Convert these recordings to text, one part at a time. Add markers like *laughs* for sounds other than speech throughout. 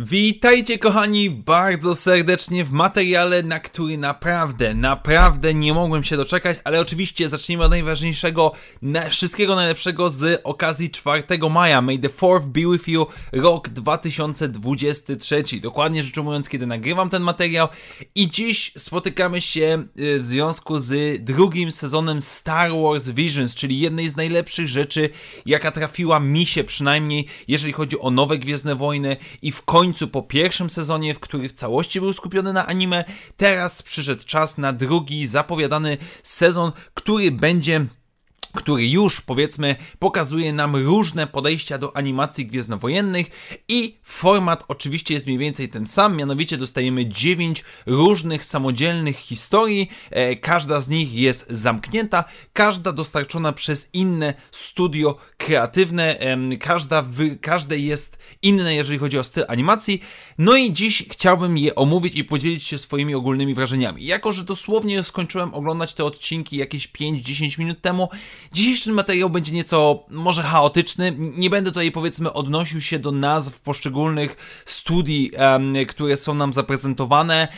Witajcie kochani bardzo serdecznie w materiale, na który naprawdę, naprawdę nie mogłem się doczekać, ale oczywiście zacznijmy od najważniejszego, na, wszystkiego najlepszego z okazji 4 maja. May the 4th be with you, rok 2023. Dokładnie rzecz ujmując, kiedy nagrywam ten materiał i dziś spotykamy się y, w związku z drugim sezonem Star Wars Visions, czyli jednej z najlepszych rzeczy, jaka trafiła mi się przynajmniej, jeżeli chodzi o nowe Gwiezdne Wojny i w końcu końcu po pierwszym sezonie, w który w całości był skupiony na anime, teraz przyszedł czas na drugi zapowiadany sezon, który będzie który już powiedzmy pokazuje nam różne podejścia do animacji gwiezdnowojennych i format oczywiście jest mniej więcej ten sam, mianowicie dostajemy 9 różnych samodzielnych historii, e, każda z nich jest zamknięta, każda dostarczona przez inne studio kreatywne, e, każda, wy, każde jest inne jeżeli chodzi o styl animacji, no i dziś chciałbym je omówić i podzielić się swoimi ogólnymi wrażeniami. Jako, że dosłownie skończyłem oglądać te odcinki jakieś 5-10 minut temu, Dzisiejszy materiał będzie nieco może chaotyczny. Nie będę tutaj powiedzmy odnosił się do nazw poszczególnych studii, które są nam zaprezentowane.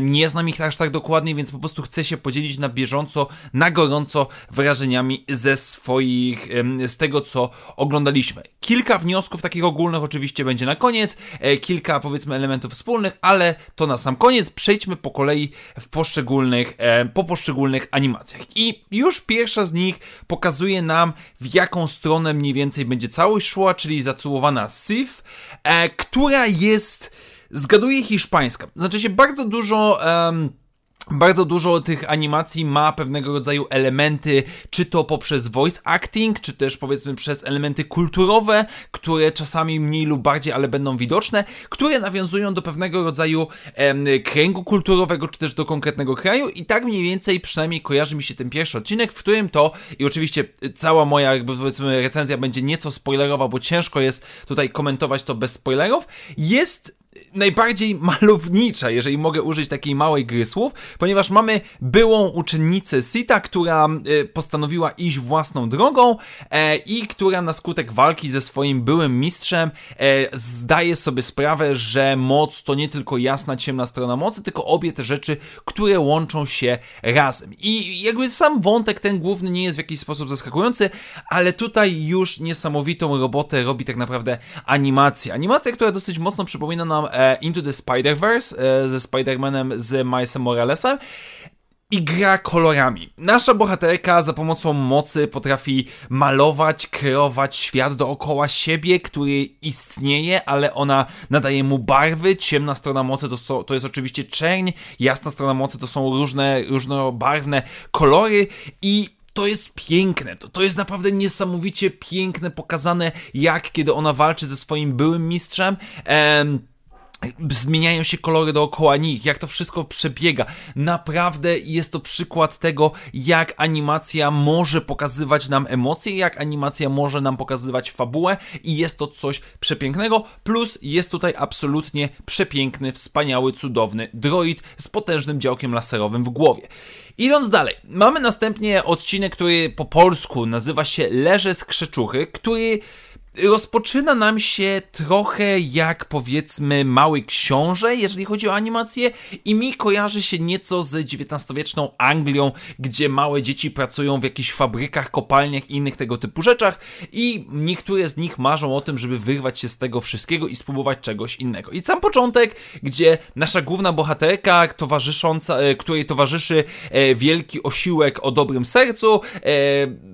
Nie znam ich aż tak dokładnie, więc po prostu chcę się podzielić na bieżąco, na gorąco wrażeniami ze swoich, z tego co oglądaliśmy. Kilka wniosków takich ogólnych oczywiście będzie na koniec, e, kilka powiedzmy elementów wspólnych, ale to na sam koniec. Przejdźmy po kolei w poszczególnych, po poszczególnych animacjach. I już pierwsza z nich pokazuje nam, w jaką stronę mniej więcej będzie całość szła, czyli zatytułowana Sif, e, która jest, zgaduję, hiszpańska. Znaczy się bardzo dużo... Um, bardzo dużo tych animacji ma pewnego rodzaju elementy, czy to poprzez voice acting, czy też powiedzmy przez elementy kulturowe, które czasami mniej lub bardziej, ale będą widoczne, które nawiązują do pewnego rodzaju em, kręgu kulturowego, czy też do konkretnego kraju. I tak mniej więcej przynajmniej kojarzy mi się ten pierwszy odcinek, w którym to, i oczywiście cała moja jakby powiedzmy recenzja będzie nieco spoilerowa, bo ciężko jest tutaj komentować to bez spoilerów, jest najbardziej malownicza, jeżeli mogę użyć takiej małej gry słów, ponieważ mamy byłą uczennicę Sita, która e, postanowiła iść własną drogą e, i która na skutek walki ze swoim byłym mistrzem e, zdaje sobie sprawę, że moc to nie tylko jasna, ciemna strona mocy, tylko obie te rzeczy, które łączą się razem. I jakby sam wątek ten główny nie jest w jakiś sposób zaskakujący, ale tutaj już niesamowitą robotę robi tak naprawdę animacja. Animacja, która dosyć mocno przypomina nam Into the Spider-Verse e, ze Spider-Manem z Milesem Moralesem i gra kolorami. Nasza bohaterka za pomocą mocy potrafi malować, kreować świat dookoła siebie, który istnieje, ale ona nadaje mu barwy. Ciemna strona mocy to, so, to jest oczywiście czerń, jasna strona mocy to są różne, różnobarwne kolory i to jest piękne, to, to jest naprawdę niesamowicie piękne, pokazane jak kiedy ona walczy ze swoim byłym mistrzem. Em, zmieniają się kolory dookoła nich, jak to wszystko przebiega. Naprawdę jest to przykład tego, jak animacja może pokazywać nam emocje, jak animacja może nam pokazywać fabułę i jest to coś przepięknego, plus jest tutaj absolutnie przepiękny, wspaniały, cudowny droid z potężnym działkiem laserowym w głowie. Idąc dalej, mamy następnie odcinek, który po polsku nazywa się Leże z Krzeczuchy, który rozpoczyna nam się trochę jak powiedzmy Mały Książę, jeżeli chodzi o animację i mi kojarzy się nieco z XIX-wieczną Anglią, gdzie małe dzieci pracują w jakichś fabrykach, kopalniach i innych tego typu rzeczach i niektóre z nich marzą o tym, żeby wyrwać się z tego wszystkiego i spróbować czegoś innego. I sam początek, gdzie nasza główna bohaterka, towarzysząca, e, której towarzyszy e, wielki osiłek o dobrym sercu, e,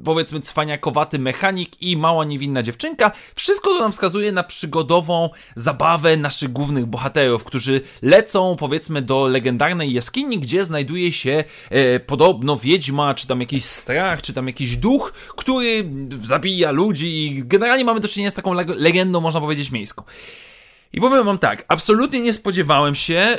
powiedzmy cwaniakowaty mechanik i mała niewinna dziewczynka, wszystko to nam wskazuje na przygodową zabawę naszych głównych bohaterów, którzy lecą powiedzmy do legendarnej jaskini, gdzie znajduje się e, podobno wiedźma, czy tam jakiś strach, czy tam jakiś duch, który zabija ludzi i generalnie mamy do czynienia z taką legendą, można powiedzieć, miejską. I powiem wam tak, absolutnie nie spodziewałem się, e,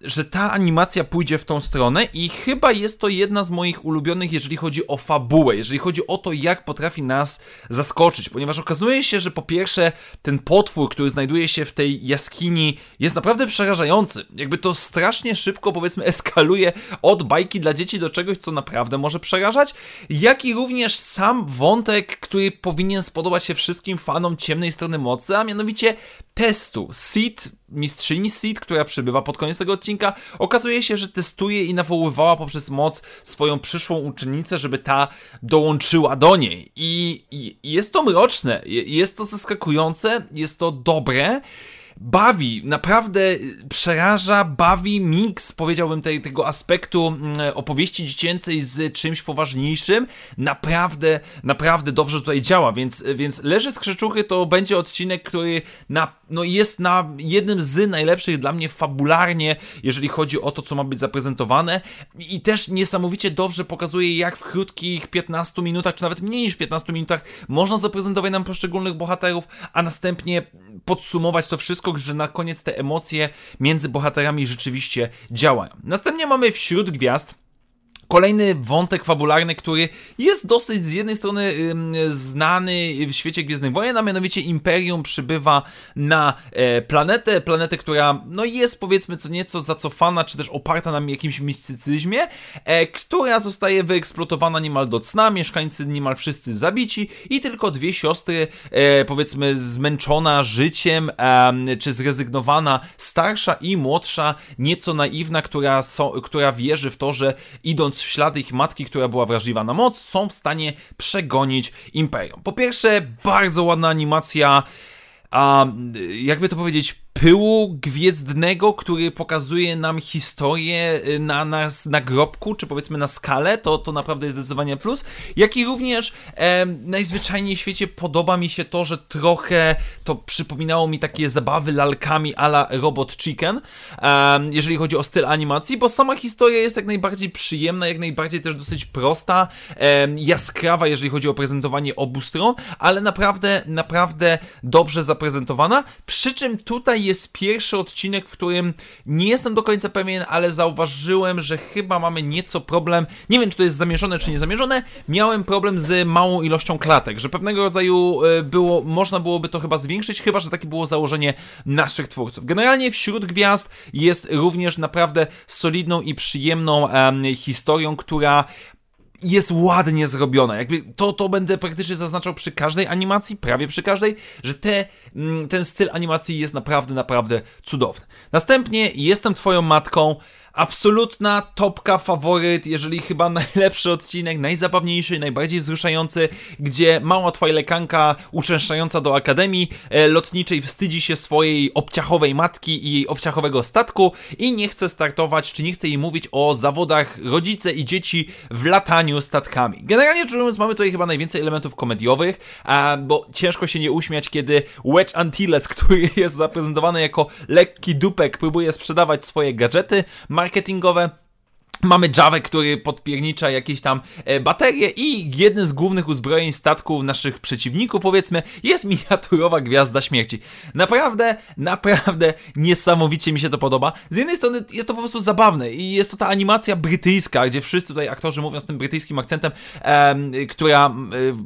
że ta animacja pójdzie w tą stronę i chyba jest to jedna z moich ulubionych, jeżeli chodzi o fabułę, jeżeli chodzi o to, jak potrafi nas zaskoczyć, ponieważ okazuje się, że po pierwsze ten potwór, który znajduje się w tej jaskini jest naprawdę przerażający. Jakby to strasznie szybko, powiedzmy, *laughs* eskaluje od bajki dla dzieci do czegoś, co naprawdę może przerażać, jak i również sam wątek, który powinien spodobać się wszystkim fanom ciemnej strony mocy, a mianowicie testu. Seed, mistrzyni Seed, która przybywa pod koniec tego odcinka, okazuje się, że testuje i nawoływała poprzez moc swoją przyszłą uczennicę, żeby ta dołączyła do niej. I, i jest to mroczne, jest to zaskakujące, jest to dobre bawi, naprawdę przeraża, bawi miks, powiedziałbym, tej, tego aspektu mm, opowieści dziecięcej z czymś poważniejszym. Naprawdę, naprawdę dobrze tutaj działa, więc, więc Leży z Krzeczuchy to będzie odcinek, który na, no jest na jednym z najlepszych dla mnie fabularnie, jeżeli chodzi o to, co ma być zaprezentowane i też niesamowicie dobrze pokazuje, jak w krótkich 15 minutach, czy nawet mniej niż 15 minutach można zaprezentować nam poszczególnych bohaterów, a następnie podsumować to wszystko że na koniec te emocje między bohaterami rzeczywiście działają. Następnie mamy wśród gwiazd Kolejny wątek fabularny, który jest dosyć z jednej strony znany w świecie Gwiezdnych Wojen, a mianowicie Imperium przybywa na e, planetę, planetę, która no jest powiedzmy co nieco zacofana, czy też oparta na jakimś mistycyzmie, e, która zostaje wyeksploatowana niemal do cna, mieszkańcy niemal wszyscy zabici i tylko dwie siostry, e, powiedzmy zmęczona życiem, czy zrezygnowana, starsza i młodsza, nieco naiwna, która, so, która wierzy w to, że idąc w ślady ich matki, która była wrażliwa na moc, są w stanie przegonić Imperium. Po pierwsze, bardzo ładna animacja, a jakby to powiedzieć, pyłu gwiezdnego, który pokazuje nam historię y, na, na nagrobku, czy powiedzmy na skalę, to, to naprawdę jest zdecydowanie plus. Jak i również e, najzwyczajniej w świecie podoba mi się to, że trochę to przypominało mi takie zabawy lalkami ala Robot Chicken, e, jeżeli chodzi o styl animacji, bo sama historia jest jak najbardziej przyjemna, jak najbardziej też dosyć prosta, e, jaskrawa, jeżeli chodzi o prezentowanie obu stron, ale naprawdę, naprawdę dobrze zaprezentowana, przy czym tutaj jest pierwszy odcinek, w którym nie jestem do końca pewien, ale zauważyłem, że chyba mamy nieco problem. Nie wiem, czy to jest zamierzone, czy nie zamierzone. Miałem problem z małą ilością klatek, że pewnego rodzaju e, było, można byłoby to chyba zwiększyć, chyba że takie było założenie naszych twórców. Generalnie wśród gwiazd jest również naprawdę solidną i przyjemną historią, która jest ładnie zrobiona. Jakby to, to będę praktycznie zaznaczał przy każdej animacji, prawie przy każdej, że te, mm, ten styl animacji jest naprawdę, naprawdę cudowny. Następnie jestem twoją matką. Absolutna topka faworyt, jeżeli chyba *laughs* najlepszy odcinek, najzabawniejszy, najbardziej wzruszający, gdzie mała twajlekanka uczęszczająca do akademii e, lotniczej wstydzi się swojej obciachowej matki i jej obciachowego statku i nie chce startować, czy nie chce jej mówić o zawodach rodzice i dzieci w lataniu statkami. Generalnie rzecz biorąc, mamy tutaj chyba najwięcej elementów komediowych, bo ciężko się nie uśmiać, kiedy Wedge Antilles, *laughs* który jest zaprezentowany jako lekki dupek, próbuje sprzedawać swoje gadżety, marketingowe Mamy Java, który podpiernicza jakieś tam e, baterie i jednym z głównych uzbrojeń statków naszych przeciwników, powiedzmy, jest *laughs* miniaturowa gwiazda śmierci. Naprawdę, naprawdę niesamowicie mi się to podoba. Z jednej strony jest to po prostu zabawne i jest to ta animacja brytyjska, gdzie wszyscy tutaj aktorzy mówią z tym brytyjskim akcentem, e, która, e,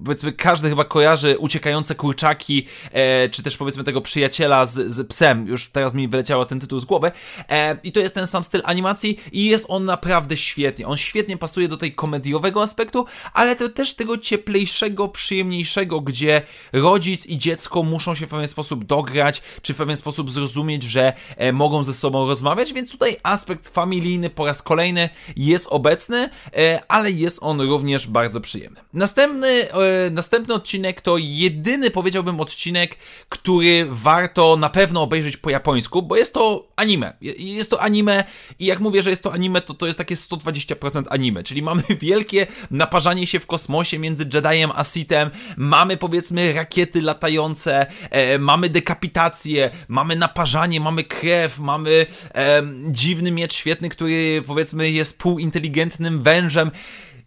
powiedzmy, każdy chyba kojarzy uciekające kurczaki, e, czy też powiedzmy tego przyjaciela z, z psem. Już teraz mi wyleciało ten tytuł z głowy. E, I to jest ten sam styl animacji i jest on naprawdę naprawdę świetnie. On świetnie pasuje do tej komediowego aspektu, ale to też tego cieplejszego, przyjemniejszego, gdzie rodzic i dziecko muszą się w pewien sposób dograć, czy w pewien sposób zrozumieć, że e, mogą ze sobą rozmawiać, więc tutaj aspekt familijny po raz kolejny jest obecny, e, ale jest on również bardzo przyjemny. Następny, e, następny odcinek to jedyny, powiedziałbym, odcinek, który warto na pewno obejrzeć po japońsku, bo jest to anime. Jest to anime i jak mówię, że jest to anime, to to jest takie 120% anime, czyli mamy *laughs* wielkie naparzanie się w kosmosie między Jediem a Sithem, mamy powiedzmy rakiety latające, e, mamy dekapitację, mamy naparzanie, mamy krew, mamy e, dziwny miecz świetny, który powiedzmy jest półinteligentnym wężem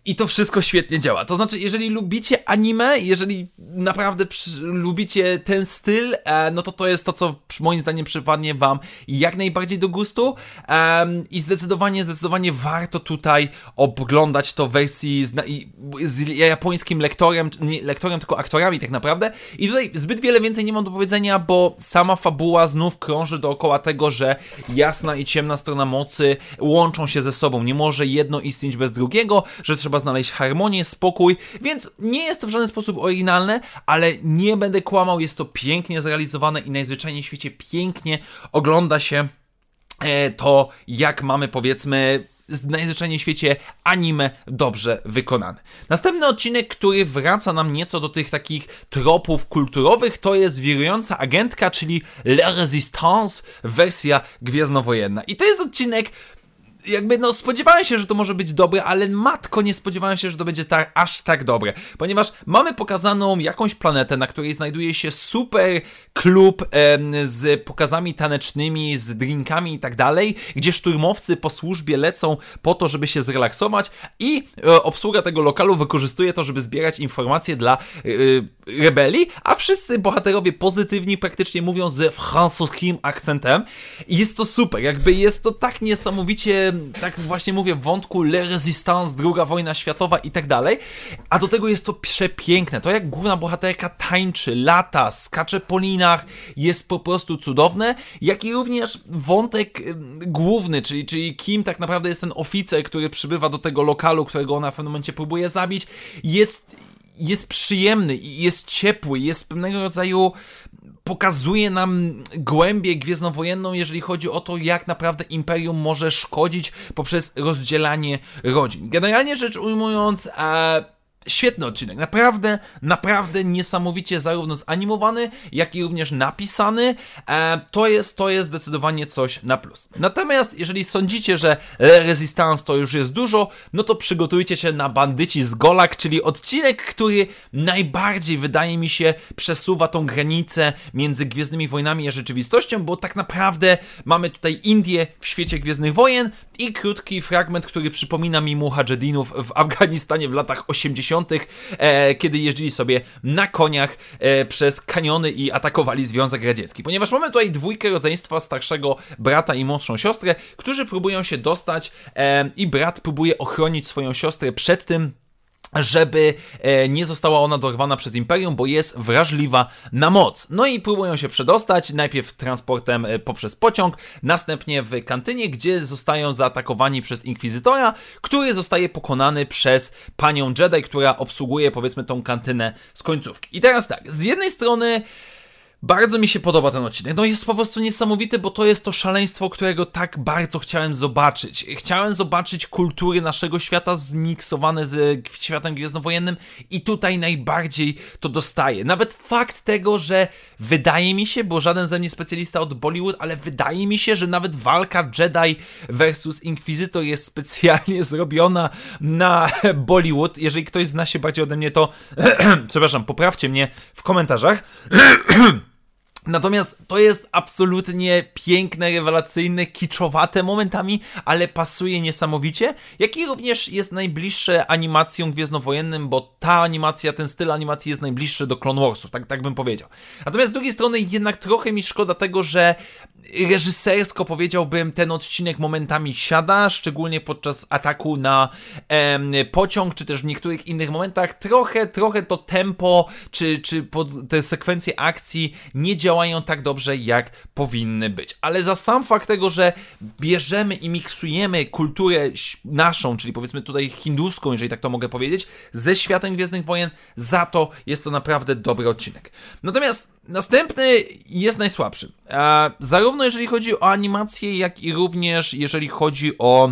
I to wszystko świetnie działa. To znaczy, jeżeli lubicie anime, jeżeli naprawdę lubicie ten styl, e, no to to jest to, co moim zdaniem przypadnie wam jak najbardziej do gustu. E, I zdecydowanie, zdecydowanie warto tutaj oglądać to w wersji z, z japońskim lektorem, nie lektorem, tylko aktorami tak naprawdę. I tutaj zbyt wiele więcej nie mam do powiedzenia, bo sama fabuła znów krąży dookoła tego, że jasna i ciemna strona mocy łączą się ze sobą. Nie może jedno istnieć bez drugiego, że trzeba znaleźć harmonię, spokój, więc nie jest to w żaden sposób oryginalne, ale nie będę kłamał, jest to pięknie zrealizowane i najzwyczajniej w świecie pięknie ogląda się e, to, jak mamy powiedzmy najzwyczajniej w świecie anime dobrze wykonane. Następny odcinek, który wraca nam nieco do tych takich tropów kulturowych, to jest wirująca agentka, czyli La Resistance, wersja gwiezdnowojenna. I to jest odcinek jakby no spodziewałem się, że to może być dobre, ale matko nie spodziewałem się, że to będzie tak, aż tak dobre, ponieważ mamy pokazaną jakąś planetę, na której znajduje się super klub z pokazami tanecznymi, z drinkami i tak dalej, gdzie szturmowcy po służbie lecą po to, żeby się zrelaksować i e, obsługa tego lokalu wykorzystuje to, żeby zbierać informacje dla e, rebelii, a wszyscy bohaterowie pozytywni praktycznie mówią z francuskim akcentem. I jest to super, jakby jest to tak niesamowicie tak właśnie mówię, wątku Le Resistance, druga wojna światowa i tak dalej. A do tego jest to przepiękne. To jak główna bohaterka tańczy, lata, skacze po linach, jest po prostu cudowne. Jak i również wątek główny, czyli, czyli kim tak naprawdę jest ten oficer, który przybywa do tego lokalu, którego ona w pewnym momencie próbuje zabić, jest jest przyjemny jest ciepły, jest pewnego rodzaju pokazuje nam głębię gwiezdnowojenną, jeżeli chodzi o to, jak naprawdę Imperium może szkodzić poprzez rozdzielanie rodzin. Generalnie rzecz ujmując, e, Świetny odcinek, naprawdę, naprawdę niesamowicie zarówno zanimowany, jak i również napisany. E, to, jest, to jest zdecydowanie coś na plus. Natomiast jeżeli sądzicie, że Resistance to już jest dużo, no to przygotujcie się na Bandyci z Golak, czyli odcinek, który najbardziej wydaje mi się przesuwa tą granicę między Gwiezdnymi Wojnami a rzeczywistością, bo tak naprawdę mamy tutaj Indię w świecie Gwiezdnych Wojen i krótki fragment, który przypomina mi Mujahedinów w Afganistanie w latach 80 e, kiedy jeździli sobie na koniach e, przez kaniony i atakowali Związek Radziecki. Ponieważ mamy tutaj dwójkę rodzeństwa starszego brata i młodszą siostrę, którzy próbują się dostać e, i brat próbuje ochronić swoją siostrę przed tym, żeby e, nie została ona dorwana przez Imperium, bo jest wrażliwa na moc. No i próbują się przedostać, najpierw transportem e, poprzez pociąg, następnie w kantynie, gdzie zostają zaatakowani przez Inkwizytora, który zostaje pokonany przez panią Jedi, która obsługuje powiedzmy tą kantynę z końcówki. I teraz tak, z jednej strony bardzo mi się podoba ten odcinek. No jest po prostu niesamowity, bo to jest to szaleństwo, którego tak bardzo chciałem zobaczyć. Chciałem zobaczyć kultury naszego świata zmiksowane z światem gwiezdnowojennym i tutaj najbardziej to dostaję. Nawet fakt tego, że wydaje mi się, bo żaden ze mnie specjalista od Bollywood, ale wydaje mi się, że nawet walka Jedi versus Inquisitor jest specjalnie *laughs* zrobiona na *laughs* Bollywood. Jeżeli ktoś zna się bardziej ode mnie, to *clears throat* przepraszam, poprawcie mnie w komentarzach. *clears throat* Natomiast to jest absolutnie piękne, rewelacyjne, kiczowate momentami, ale pasuje niesamowicie, jak i również jest najbliższe animacją gwiezdnowojennym, bo ta animacja, ten styl animacji jest najbliższy do Clone Warsów, tak, tak bym powiedział. Natomiast z drugiej strony jednak trochę mi szkoda tego, że reżysersko powiedziałbym, ten odcinek momentami siada, szczególnie podczas ataku na em, pociąg, czy też w niektórych innych momentach. Trochę, trochę to tempo, czy, czy te sekwencje akcji nie działają tak dobrze, jak powinny być. Ale za sam fakt tego, że bierzemy i miksujemy kulturę naszą, czyli powiedzmy tutaj hinduską, jeżeli tak to mogę powiedzieć, ze światem Gwiezdnych Wojen, za to jest to naprawdę dobry odcinek. Natomiast Następny jest najsłabszy. Zarówno jeżeli chodzi o animację, jak i również jeżeli chodzi o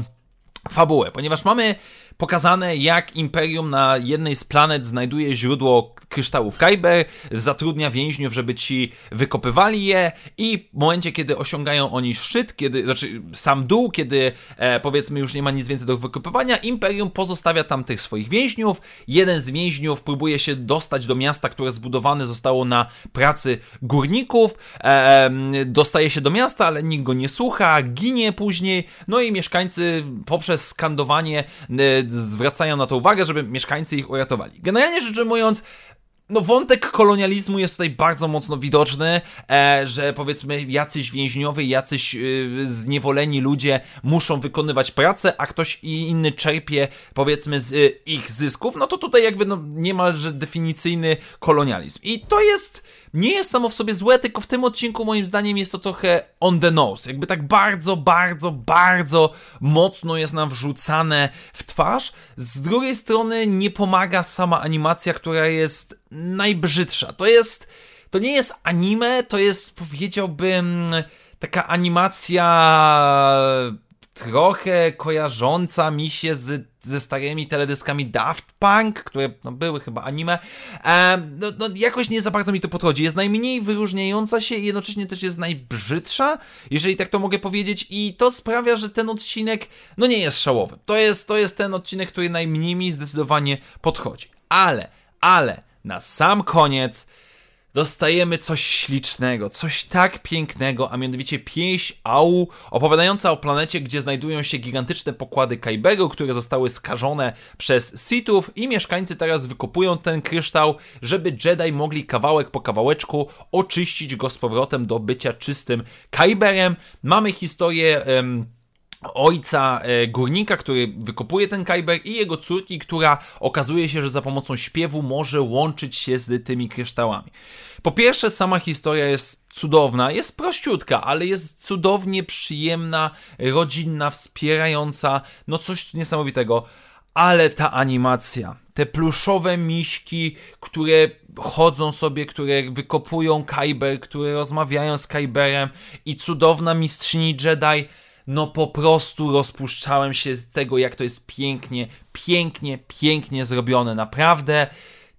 fabułę, ponieważ mamy pokazane, jak Imperium na jednej z planet znajduje źródło kryształów Kyber, zatrudnia więźniów, żeby ci wykopywali je i w momencie, kiedy osiągają oni szczyt, kiedy, znaczy sam dół, kiedy e, powiedzmy już nie ma nic więcej do wykopywania, Imperium pozostawia tam tych swoich więźniów. Jeden z więźniów próbuje się dostać do miasta, które zbudowane zostało na pracy górników, e, dostaje się do miasta, ale nikt go nie słucha, ginie później, no i mieszkańcy poprzez skandowanie e, zwracają na to uwagę, żeby mieszkańcy ich uratowali. Generalnie rzecz ujmując, no wątek kolonializmu jest tutaj bardzo mocno widoczny, e, że powiedzmy jacyś więźniowie, jacyś y, zniewoleni ludzie muszą wykonywać pracę, a ktoś inny czerpie powiedzmy z y, ich zysków, no to tutaj jakby no niemalże definicyjny kolonializm. I to jest nie jest samo w sobie złe, tylko w tym odcinku moim zdaniem jest to trochę on the nose. Jakby tak bardzo, bardzo, bardzo mocno jest nam wrzucane w twarz. Z drugiej strony nie pomaga sama animacja, która jest najbrzydsza. To jest. To nie jest anime, to jest powiedziałbym taka animacja trochę kojarząca mi się z ze starymi teledyskami Daft Punk, które no, były chyba anime. E, no, no, jakoś nie za bardzo mi to podchodzi. Jest najmniej wyróżniająca się i jednocześnie też jest najbrzydsza, jeżeli tak to mogę powiedzieć, i to sprawia, że ten odcinek no nie jest szałowy. To jest, to jest ten odcinek, który najmniej mi zdecydowanie podchodzi. Ale, ale na sam koniec dostajemy coś ślicznego, coś tak pięknego, a mianowicie pieśń Au, opowiadająca o planecie, gdzie znajdują się gigantyczne pokłady Kaibego, które zostały skażone przez Sithów i mieszkańcy teraz wykopują ten kryształ, żeby Jedi mogli kawałek po kawałeczku oczyścić go z powrotem do bycia czystym Kaiberem. Mamy historię... Um, ojca e, górnika, który wykopuje ten kajber i jego córki, która okazuje się, że za pomocą śpiewu może łączyć się z tymi kryształami. Po pierwsze, sama historia jest cudowna, jest prościutka, ale jest cudownie przyjemna, rodzinna, wspierająca, no coś niesamowitego. Ale ta animacja, te pluszowe miśki, które chodzą sobie, które wykopują Kyber, które rozmawiają z Kyberem i cudowna mistrzyni Jedi, no po prostu rozpuszczałem się z tego, jak to jest pięknie, pięknie, pięknie zrobione. Naprawdę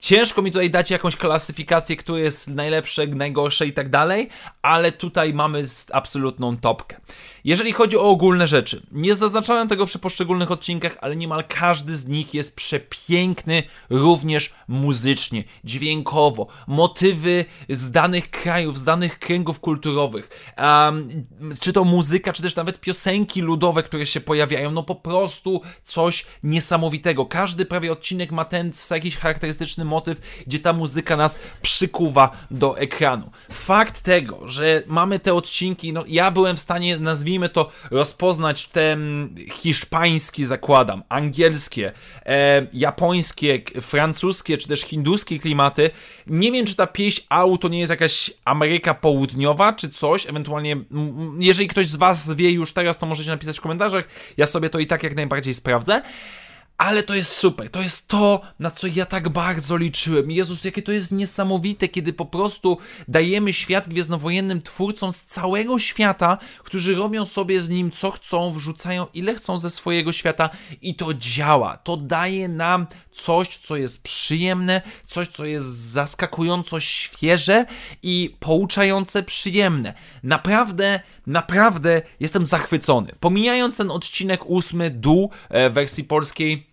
Ciężko mi tutaj dać jakąś klasyfikację, które jest najlepsze, najgorsze i tak dalej, ale tutaj mamy absolutną topkę. Jeżeli chodzi o ogólne rzeczy, nie zaznaczałem tego przy poszczególnych odcinkach, ale niemal każdy z nich jest przepiękny również muzycznie, dźwiękowo, motywy z danych krajów, z danych kręgów kulturowych, um, czy to muzyka, czy też nawet piosenki ludowe, które się pojawiają, no po prostu coś niesamowitego. Każdy prawie odcinek ma ten jakiś charakterystyczny motyw, gdzie ta muzyka nas przykuwa do ekranu. Fakt tego, że mamy te odcinki, no ja byłem w stanie, nazwijmy to, rozpoznać te hiszpańskie, zakładam, angielskie, e, japońskie, francuskie, czy też hinduskie klimaty. Nie wiem, czy ta pieśń AU to nie jest jakaś Ameryka Południowa, czy coś, ewentualnie, jeżeli ktoś z Was wie już teraz, to możecie napisać w komentarzach, ja sobie to i tak jak najbardziej sprawdzę ale to jest super. To jest to, na co ja tak bardzo liczyłem. Jezus, jakie to jest niesamowite, kiedy po prostu dajemy świat gwiezdnowojennym twórcom z całego świata, którzy robią sobie z nim co chcą, wrzucają ile chcą ze swojego świata i to działa. To daje nam coś, co jest przyjemne, coś, co jest zaskakująco świeże i pouczające przyjemne. Naprawdę, naprawdę jestem zachwycony. Pomijając ten odcinek ósmy dół e, wersji polskiej,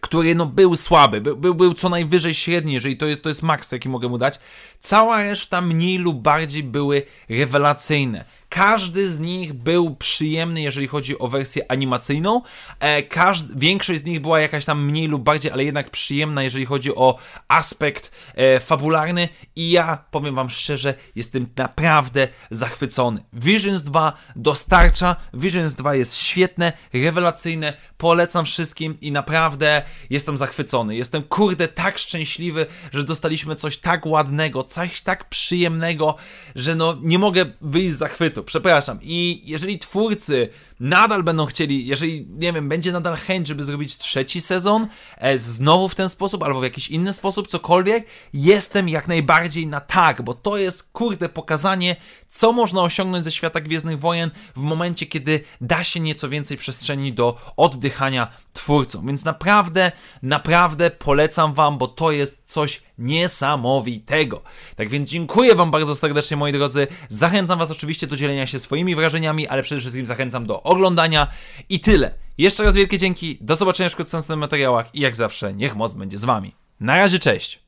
który no, był słaby, był, był, był co najwyżej średni, jeżeli to jest, to jest maks, jaki mogę mu dać. Cała reszta mniej lub bardziej były rewelacyjne. Każdy z nich był przyjemny, jeżeli chodzi o wersję animacyjną. E, każd- większość z nich była jakaś tam mniej lub bardziej, ale jednak przyjemna, jeżeli chodzi o aspekt e, fabularny. I ja powiem Wam szczerze, jestem naprawdę zachwycony. Visions 2 dostarcza, Visions 2 jest świetne, rewelacyjne, polecam wszystkim i naprawdę jestem zachwycony. Jestem kurde tak szczęśliwy, że dostaliśmy coś tak ładnego, coś tak przyjemnego, że no nie mogę wyjść z zachwytu przepraszam. I jeżeli twórcy nadal będą chcieli, jeżeli, nie wiem, będzie nadal chęć, żeby zrobić trzeci sezon, e, znowu w ten sposób, albo w jakiś inny sposób, cokolwiek, jestem jak najbardziej na tak, bo to jest, kurde, pokazanie, co można osiągnąć ze świata Gwiezdnych Wojen w momencie, kiedy da się nieco więcej przestrzeni do oddychania twórcom. Więc naprawdę, naprawdę polecam Wam, bo to jest coś niesamowitego. Tak więc dziękuję Wam bardzo serdecznie, moi drodzy. Zachęcam Was oczywiście do dzielenia się swoimi wrażeniami, ale przede wszystkim zachęcam do oglądania i tyle. Jeszcze raz wielkie dzięki, do zobaczenia w następnych materiałach i jak zawsze, niech moc będzie z wami. Na razie, cześć!